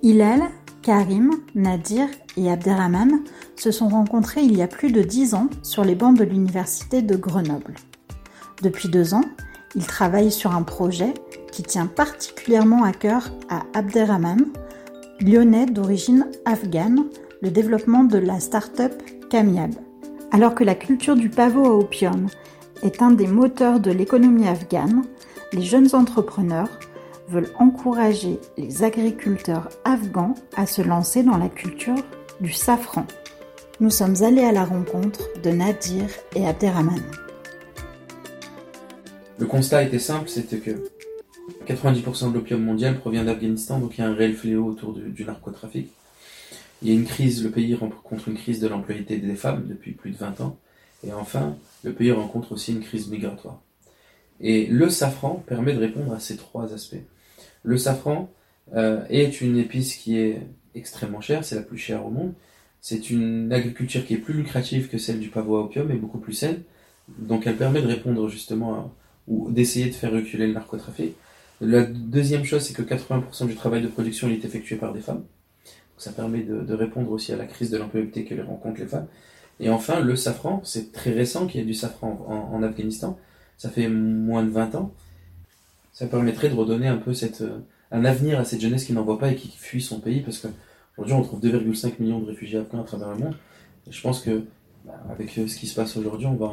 Hilal, Karim, Nadir et Abderrahman se sont rencontrés il y a plus de dix ans sur les bancs de l'université de Grenoble. Depuis deux ans, ils travaillent sur un projet qui tient particulièrement à cœur à Abderrahman, lyonnais d'origine afghane, le développement de la start-up Camiab. Alors que la culture du pavot à opium est un des moteurs de l'économie afghane, les jeunes entrepreneurs veulent encourager les agriculteurs afghans à se lancer dans la culture du safran. Nous sommes allés à la rencontre de Nadir et Abderrahman. Le constat était simple, c'était que 90% de l'opium mondial provient d'Afghanistan, donc il y a un réel fléau autour du, narcotrafic. Il y a une crise, le pays rencontre une crise de l'employabilité des femmes depuis plus de 20 ans. Et enfin, le pays rencontre aussi une crise migratoire. Et le safran permet de répondre à ces trois aspects. Le safran euh, est une épice qui est extrêmement chère, c'est la plus chère au monde. C'est une agriculture qui est plus lucrative que celle du pavot à opium et beaucoup plus saine. Donc elle permet de répondre justement à, ou d'essayer de faire reculer le narcotrafic. La deuxième chose, c'est que 80% du travail de production est effectué par des femmes. Donc ça permet de, de, répondre aussi à la crise de l'employabilité que les rencontrent les femmes. Et enfin, le safran, c'est très récent qu'il y ait du safran en, Afghanistan. Ça fait moins de 20 ans. Ça permettrait de redonner un peu cette, un avenir à cette jeunesse qui n'en voit pas et qui fuit son pays parce qu'aujourd'hui on trouve 2,5 millions de réfugiés afghans à travers le monde. Et je pense que bah, avec ce qui se passe aujourd'hui, on va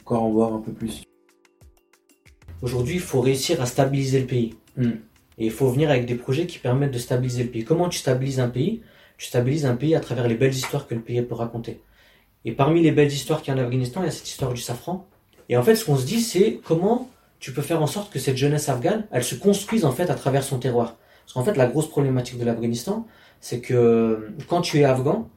encore en voir un peu plus. Aujourd'hui, il faut réussir à stabiliser le pays. Mm. Et il faut venir avec des projets qui permettent de stabiliser le pays. Comment tu stabilises un pays? Tu stabilises un pays à travers les belles histoires que le pays peut raconter. Et parmi les belles histoires qu'il y a en Afghanistan, il y a cette histoire du safran. Et en fait, ce qu'on se dit, c'est comment tu peux faire en sorte que cette jeunesse afghane, elle se construise en fait à travers son terroir. Parce qu'en fait, la grosse problématique de l'Afghanistan, c'est que quand tu es afghan,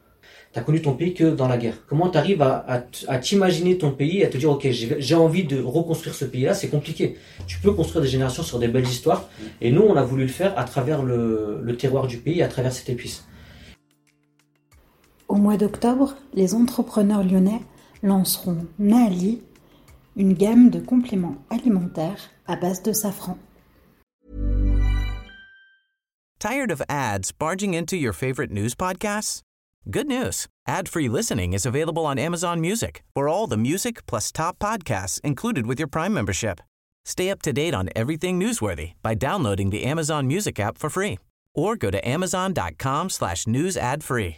tu as connu ton pays que dans la guerre. Comment tu arrives à, à, t'imaginer ton pays, à te dire, ok, j'ai envie de reconstruire ce pays-là, c'est compliqué. Tu peux construire des générations sur des belles histoires. Et nous, on a voulu le faire à travers le, le terroir du pays, à travers cette épice. Au mois d'octobre, les entrepreneurs lyonnais lanceront Naali, une gamme de compléments alimentaires à base de safran. Tired of ads barging into your favorite news podcasts? Good news. Ad-free listening is available on Amazon Music for all the music plus top podcasts included with your Prime membership. Stay up to date on everything newsworthy by downloading the Amazon Music app for free or go to amazon.com slash news ad free.